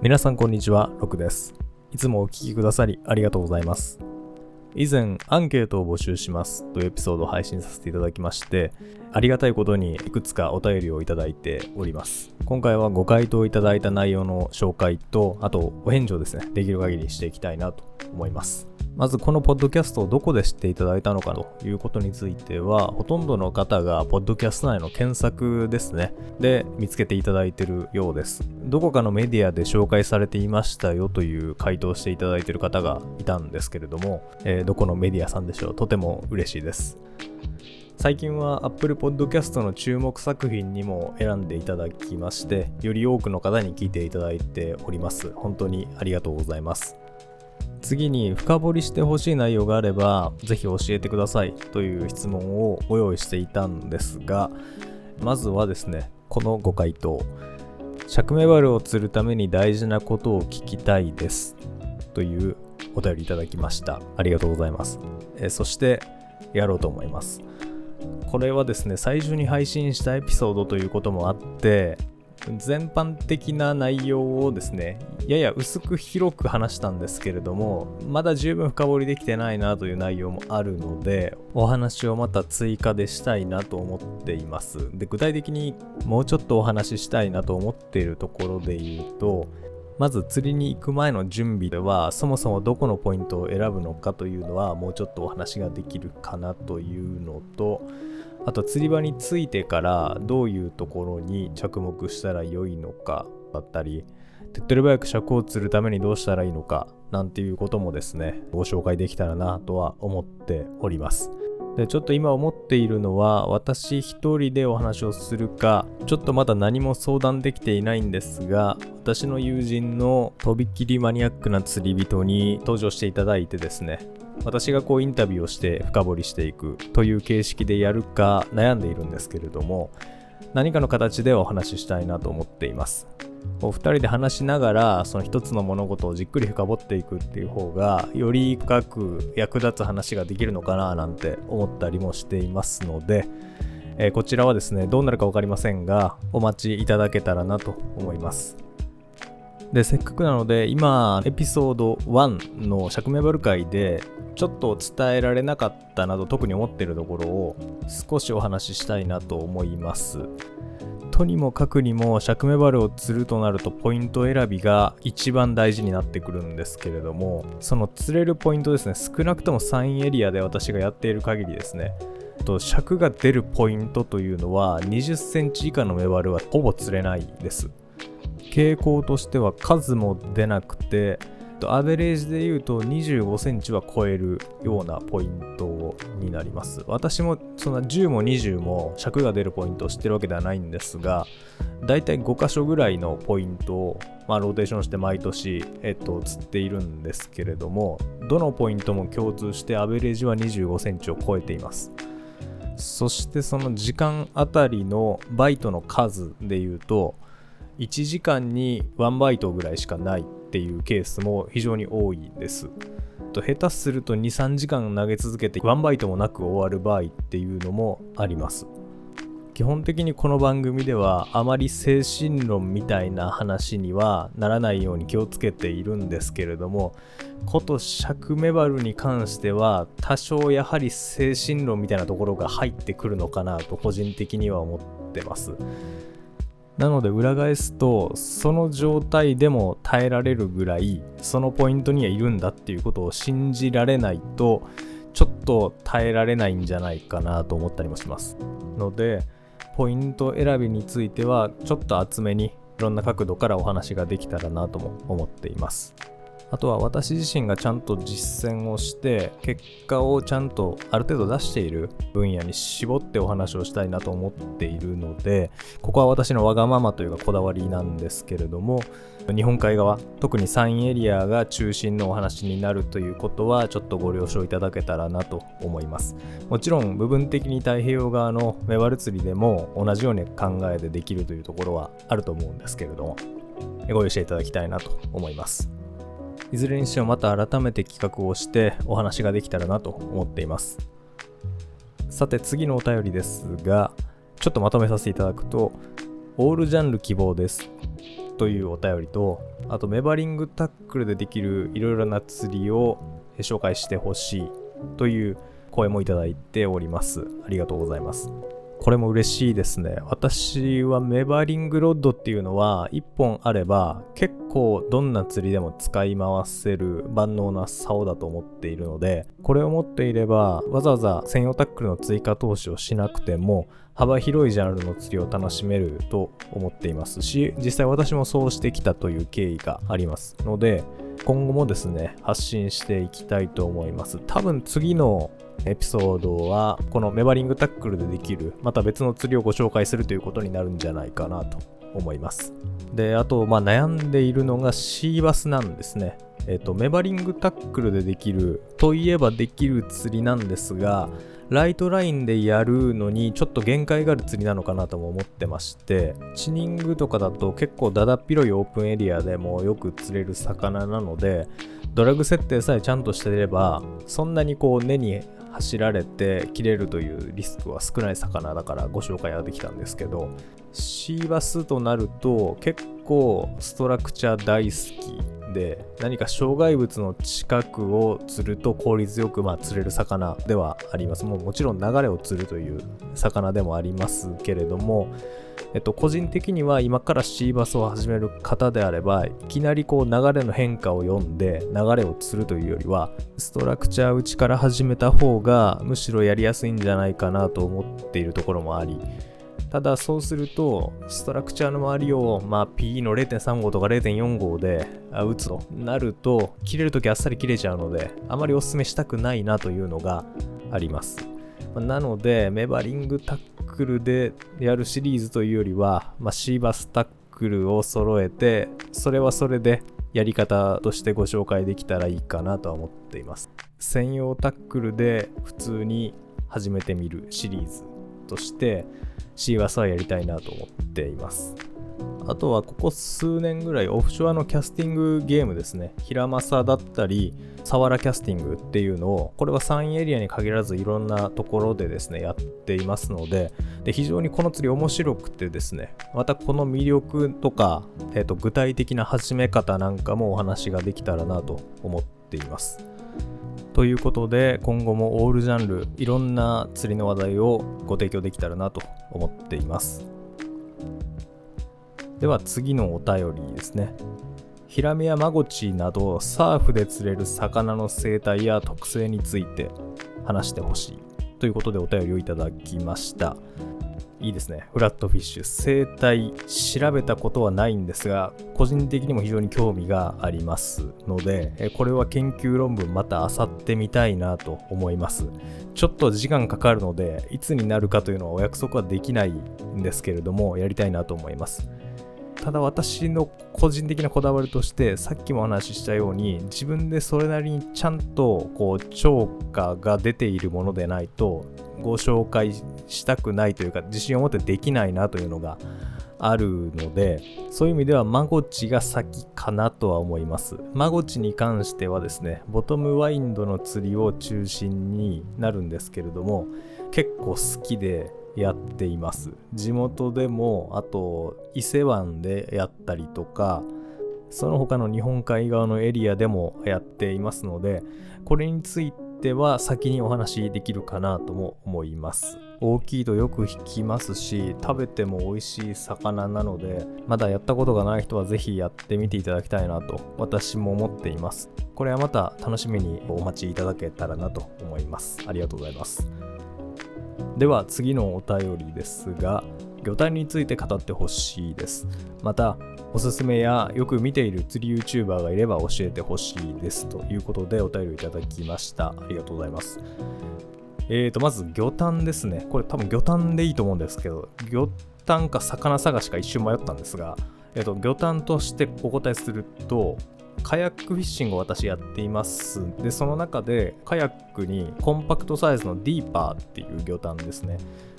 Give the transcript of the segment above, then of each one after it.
皆さんこんにちは、ロクです。いつもお聴きくださりありがとうございます。以前、アンケートを募集しますというエピソードを配信させていただきまして、ありがたいことにいくつかお便りをいただいております。今回はご回答いただいた内容の紹介と、あとお返事をですね、できる限りしていきたいなと思います。まずこのポッドキャストをどこで知っていただいたのかということについては、ほとんどの方がポッドキャスト内の検索ですね、で見つけていただいているようです。どこかのメディアで紹介されていましたよという回答していただいている方がいたんですけれども、えーどこのメディアさんでしょう、とても嬉しいです。最近は Apple Podcast の注目作品にも選んでいただきまして、より多くの方に聞いていただいております。本当にありがとうございます。次に深掘りしてほしい内容があればぜひ教えてくださいという質問をご用意していたんですがまずはですねこのご回答。釈明バルを釣るために大事なことを聞きたいですというお便りいただきました。ありがとうございます、えそしてやろうと思います。これはですね最初に配信したエピソードということもあって全般的な内容をですねやや薄く広く話したんですけれどもまだ十分深掘りできてないなという内容もあるのでお話をまた追加でしたいなと思っています。で具体的にもうちょっとお話ししたいなと思っているところで言うとまず釣りに行く前の準備ではそもそもどこのポイントを選ぶのかというのはもうちょっとお話ができるかなというのとあと釣り場に着いてからどういうところに着目したら良いのかだったり手っ取り早く尺を釣るためにどうしたらいいのかなんていうこともですねご紹介できたらなとは思っております。でちょっと今思っているのは私一人でお話をするかちょっとまだ何も相談できていないんですが私の友人のとびっきりマニアックな釣り人に登場していただいてですね私がこうインタビューをして深掘りしていくという形式でやるか悩んでいるんですけれども何かの形でお話ししたいなと思っています。お二人で話しながらその一つの物事をじっくり深掘っていくっていう方がより深く役立つ話ができるのかななんて思ったりもしていますので、えこちらはですねどうなるか分かりませんがお待ちいただけたらなと思います。でせっかくなので今エピソード1の釈明バル会でちょっと伝えられなかったなど特に思ってるところを少しお話ししたいなと思います。とにもかくにも釈明バルを釣るとなるとポイント選びが一番大事になってくるんですけれどもその釣れるポイントですね少なくとも3エリアで私がやっている限りですね。と尺が出るポイントというのは20センチ以下のメバルはほぼ釣れないです。傾向としては数も出なくてアベレージで言うと25センチは超えるようなポイントになります。私もそんな10も20も尺が出るポイントを知ってるわけではないんですがだいたい5箇所ぐらいのポイントを、まあ、ローテーションして毎年、えっと、釣っているんですけれどもどのポイントも共通してアベレージは25センチを超えています。そしてその時間あたりのバイトの数で言うと1時間に1バイトぐらいしかないっていうケースも非常に多いです。と下手すると23時間投げ続けて1バイトもなく終わる場合っていうのもあります。基本的にこの番組ではあまり精神論みたいな話にはならないように気をつけているんですけれどもこと尺メバルに関しては多少やはり精神論みたいなところが入ってくるのかなと個人的には思ってます。なので裏返すとその状態でも耐えられるぐらいそのポイントにはいるんだっていうことを信じられないとちょっと耐えられないんじゃないかなと思ったりもします。のでポイント選びについてはちょっと厚めにいろんな角度からお話ができたらなとも思っています。あとは私自身がちゃんと実践をして結果をちゃんとある程度出している分野に絞ってお話をしたいなと思っているのでここは私のわがままというかこだわりなんですけれども日本海側特に山陰エリアが中心のお話になるということはちょっとご了承いただけたらなと思います。もちろん部分的に太平洋側のメバル釣りでも同じように考えでできるというところはあると思うんですけれどもご容赦いただきたいなと思います。いずれにしてもまた改めて企画をしてお話ができたらなと思っています。さて次のお便りですが、ちょっとまとめさせていただくと、オールジャンル希望ですというお便りと、あとメバリングタックルでできるいろいろな釣りを紹介してほしいという声もいただいております。ありがとうございます。これも嬉しいですね。私はメバリングロッドっていうのは1本あれば結構どんな釣りでも使い回せる万能な竿だと思っているのでこれを持っていればわざわざ専用タックルの追加投資をしなくても幅広いジャンルの釣りを楽しめると思っていますし実際私もそうしてきたという経緯がありますので今後もですね発信していきたいと思います。多分次のエピソードはこのメバリングタックルでできるまた別の釣りをご紹介するということになるんじゃないかなと思います。であとまあ悩んでいるのがシーバスなんですね。えっ、とメバリングタックルでできるといえばできる釣りなんですがライトラインでやるのにちょっと限界がある釣りなのかなとも思ってましてチニングとかだと結構だだっ広いオープンエリアでもよく釣れる魚なのでドラグ設定さえちゃんとしていればそんなにこう根に走られて切れるというリスクは少ない魚だからご紹介ができたんですけどシーバスとなると結構ストラクチャー大好きで何か障害物の近くを釣ると効率よくまあ釣れる魚ではあります。もうもちろん流れを釣るという魚でもありますけれどもえっと、個人的には今からシーバスを始める方であればいきなりこう流れの変化を読んで流れを釣るというよりはストラクチャー打ちから始めた方がむしろやりやすいんじゃないかなと思っているところもありただそうすると、ストラクチャーの周りを、まあ、P の0.35とか0.45で打つとなると、切れるときあっさり切れちゃうので、あまりお勧めしたくないなというのがあります。なので、メバリングタックルでやるシリーズというよりは、まあ、シーバスタックルを揃えて、それはそれでやり方としてご紹介できたらいいかなとは思っています。専用タックルで普通に始めてみるシリーズとして、シーワスはやりたいなと思っています。あとはここ数年ぐらいオフショアのキャスティングゲームですね。ヒラマサだったり、サワラキャスティングっていうのを、これは山陰エリアに限らずいろんなところでですね、やっていますので、で非常にこの釣り面白くてですね、またこの魅力とか、えー、と具体的な始め方なんかもお話ができたらなと思っています。ということで今後もオールジャンルいろんな釣りの話題をご提供できたらなと思っています。では次のお便りですね。ヒラメやマゴチなどサーフで釣れる魚の生態や特性について話してほしいということでお便りをいただきました。いいですね。フラットフィッシュ。生態、調べたことはないんですが、個人的にも非常に興味がありますので、これは研究論文また漁ってみたいなと思います。ちょっと時間かかるので、いつになるかというのはお約束はできないんですけれども、やりたいなと思います。ただ私の個人的なこだわりとしてさっきもお話ししたように自分でそれなりにちゃんとこう超過が出ているものでないとご紹介したくないというか自信を持ってできないなというのがあるのでそういう意味ではマゴチが先かなとは思います。マゴチに関してはですねボトムワインドの釣りを中心になるんですけれども結構好きでやっています。地元でもあと伊勢湾でやったりとかその他の日本海側のエリアでもやっていますのでこれについては先にお話できるかなとも思います。大きいとよく引きますし食べても美味しい魚なのでまだやったことがない人はぜひやってみていただきたいなと私も思っています。これはまた楽しみにお待ちいただけたらなと思います。ありがとうございます。では次のお便りですが魚体について語ってほしいです。またおすすめやよく見ている釣り YouTuber がいれば教えてほしいですということでお便りいただきました。ありがとうございます。えーとまず魚探ですね。これ多分魚探でいいと思うんですけど魚探か魚探しか一瞬迷ったんですがえーと魚探としてお答えするとカヤックフィッシングを私やっています。でその中でカヤックにコンパクトサイズのディーパーっていう魚探ですね。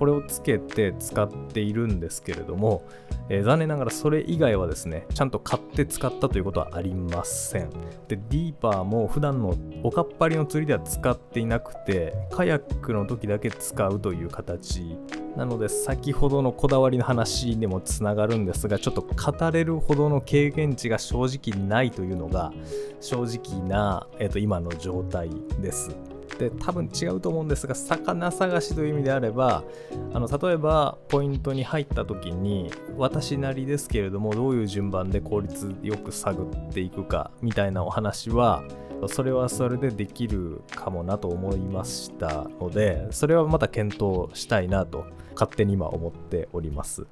これをつけて使っているんですけれども、えー、残念ながらそれ以外はですねちゃんと買って使ったということはありません。でディーパーも普段のおかっぱりの釣りでは使っていなくてカヤックの時だけ使うという形なので先ほどのこだわりの話にもつながるんですがちょっと語れるほどの経験値が正直ないというのが正直な、えー、と今の状態です。で多分違うと思うんですが魚探しという意味であればあの例えばポイントに入った時に私なりですけれどもどういう順番で効率よく探っていくかみたいなお話はそれはそれでできるかもなと思いましたのでそれはまた検討したいなと勝手に今思っております。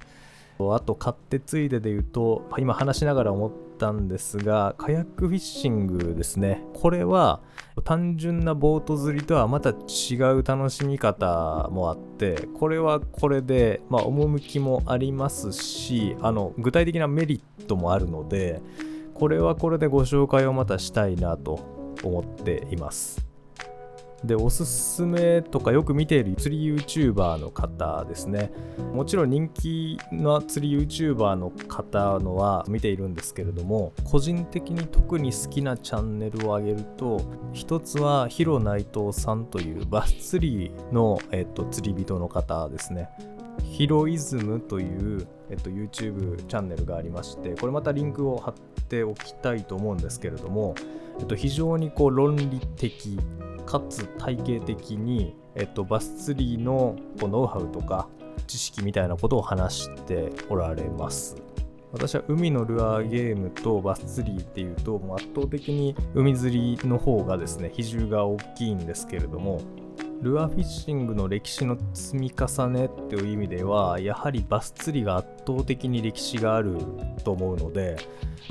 あと勝手ついでで言うと今話しながら思ったんですがカヤックフィッシングですねこれは単純なボート釣りとはまた違う楽しみ方もあってこれはこれで、まあ、趣もありますしあの具体的なメリットもあるのでこれはこれでご紹介をまたしたいなと思っています。で、おすすめとかよく見ている釣り YouTuber の方ですね。もちろん人気な釣り YouTuber の方のは見ているんですけれども、個人的に特に好きなチャンネルを挙げると、一つはヒロ内藤さんというバス釣りの、えっと、釣り人の方ですね。ヒロイズムという、えっと、YouTube チャンネルがありまして、これまたリンクを貼っておきたいと思うんですけれども、えっと、非常にこう論理的かつ体系的に、えっと、バス釣りのこうノウハウとか知識みたいなことを話しておられます。私は海のルアーゲームとバス釣りっていうともう圧倒的に海釣りの方がですね比重が大きいんですけれどもルアーフィッシングの歴史の積み重ねっていう意味ではやはりバス釣りが圧倒的に歴史があると思うので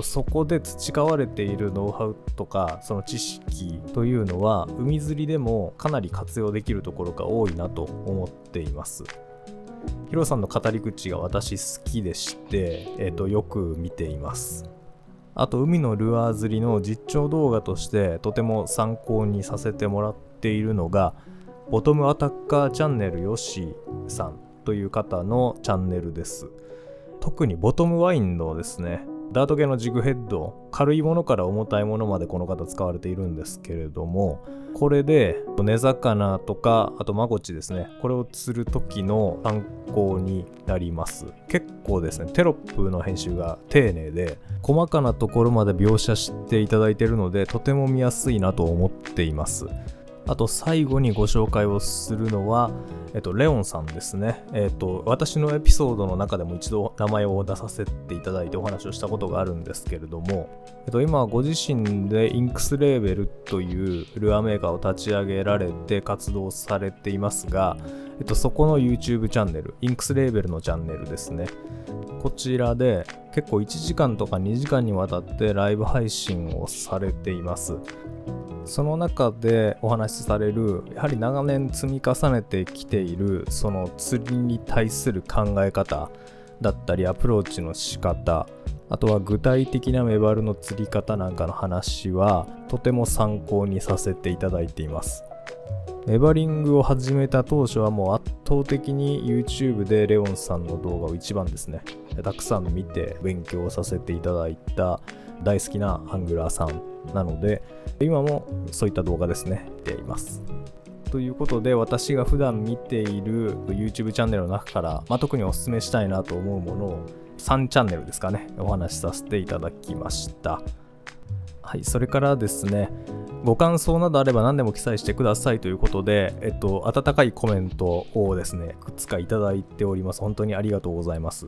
そこで培われているノウハウとかその知識というのは海釣りでもかなり活用できるところが多いなと思っています。ヒロさんの語り口が私好きでして、えー、とよく見ています。あと海のルアー釣りの実況動画としてとても参考にさせてもらっているのがボトムアタッカーチャンネルよしさんという方のチャンネルです。特にボトムワインドですね。ダート系のジグヘッド、軽いものから重たいものまでこの方使われているんですけれども、これで根魚とか、あとマゴチですね、これを釣る時の参考になります。結構ですね、テロップの編集が丁寧で、細かなところまで描写していただいているので、とても見やすいなと思っています。あと最後にご紹介をするのは、えっと、レオンさんですね。えっと、私のエピソードの中でも一度名前を出させていただいてお話をしたことがあるんですけれども、えっと、今ご自身でインクスレーベルというルアーメーカーを立ち上げられて活動されていますが、えっと、そこの YouTube チャンネル、インクスレーベルのチャンネルですね。こちらで結構1時間とか2時間にわたってライブ配信をされています。その中でお話しされるやはり長年積み重ねてきているその釣りに対する考え方だったりアプローチの仕方あとは具体的なメバルの釣り方なんかの話はとても参考にさせていただいています。メバリングを始めた当初はもう圧倒的に YouTube でレオンさんの動画を一番ですねたくさん見て勉強させていただいた大好きなアングラーさんなので今もそういった動画ですね見ています。ということで私が普段見ている YouTube チャンネルの中から、まあ、特にお勧めしたいなと思うものを3チャンネルですかねお話しさせていただきました。はいそれからですねご感想などあれば何でも記載してくださいということで、えっと、温かいコメントをですね、いくつかいただいております。本当にありがとうございます。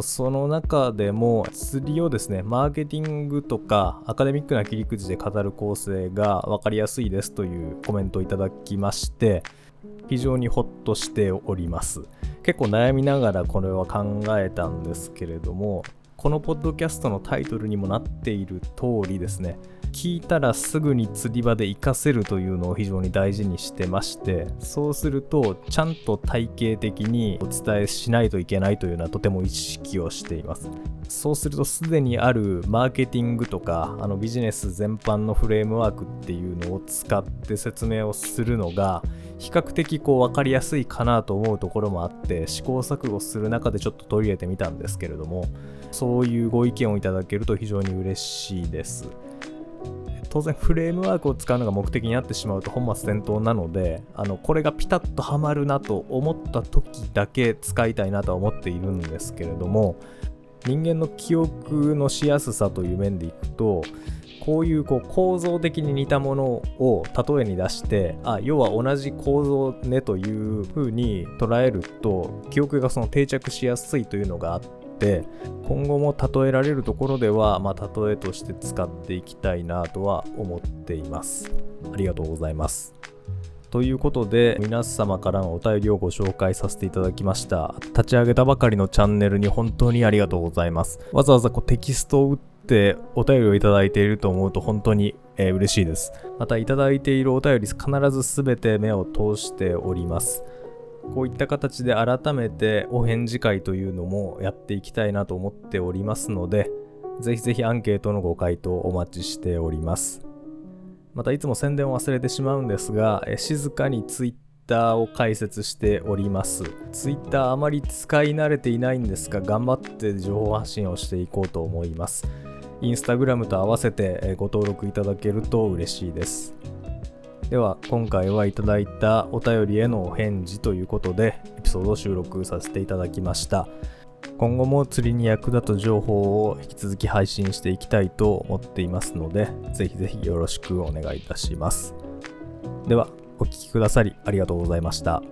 その中でも、釣りをですね、マーケティングとかアカデミックな切り口で語る構成が分かりやすいですというコメントをいただきまして、非常にホッとしております。結構悩みながらこれは考えたんですけれども、このポッドキャストのタイトルにもなっている通りですね、聞いたらすぐに釣り場で活かせるというのを非常に大事にしてましてそうするとちゃんと体系的にお伝えしないといけないというのはとても意識をしています。そうするとすでにあるマーケティングとかあのビジネス全般のフレームワークっていうのを使って説明をするのが比較的こう分かりやすいかなと思うところもあって試行錯誤する中でちょっと取り入れてみたんですけれどもそういうご意見をいただけると非常に嬉しいです。当然フレームワークを使うのが目的になってしまうと本末転倒なのであのこれがピタッとはまるなと思った時だけ使いたいなとは思っているんですけれども人間の記憶のしやすさという面でいくとこういうこう構造的に似たものを例えに出してあ要は同じ構造ねというふうに捉えると記憶がその定着しやすいというのがあって今後も例えられるところでは、まあ、例えとして使っていきたいなとは思っていますありがとうございますということで皆様からのお便りをご紹介させていただきました立ち上げたばかりのチャンネルに本当にありがとうございますわざわざこうテキストを打ってお便りをいただいていると思うと本当に、えー、嬉しいです。またいただいているお便り必ず全て目を通しております。こういった形で改めてお返事会というのもやっていきたいなと思っておりますので、ぜひぜひアンケートのご回答お待ちしております。またいつも宣伝を忘れてしまうんですが、え静かに Twitter を開設しております。Twitter あまり使い慣れていないんですが、頑張って情報発信をしていこうと思います。インスタグラムと合わせてご登録いただけると嬉しいです。では今回はいただいたお便りへのお返事ということでエピソードを収録させていただきました。今後も釣りに役立つ情報を引き続き配信していきたいと思っていますので、ぜひぜひよろしくお願いいたします。では、お聴きくださりありがとうございました。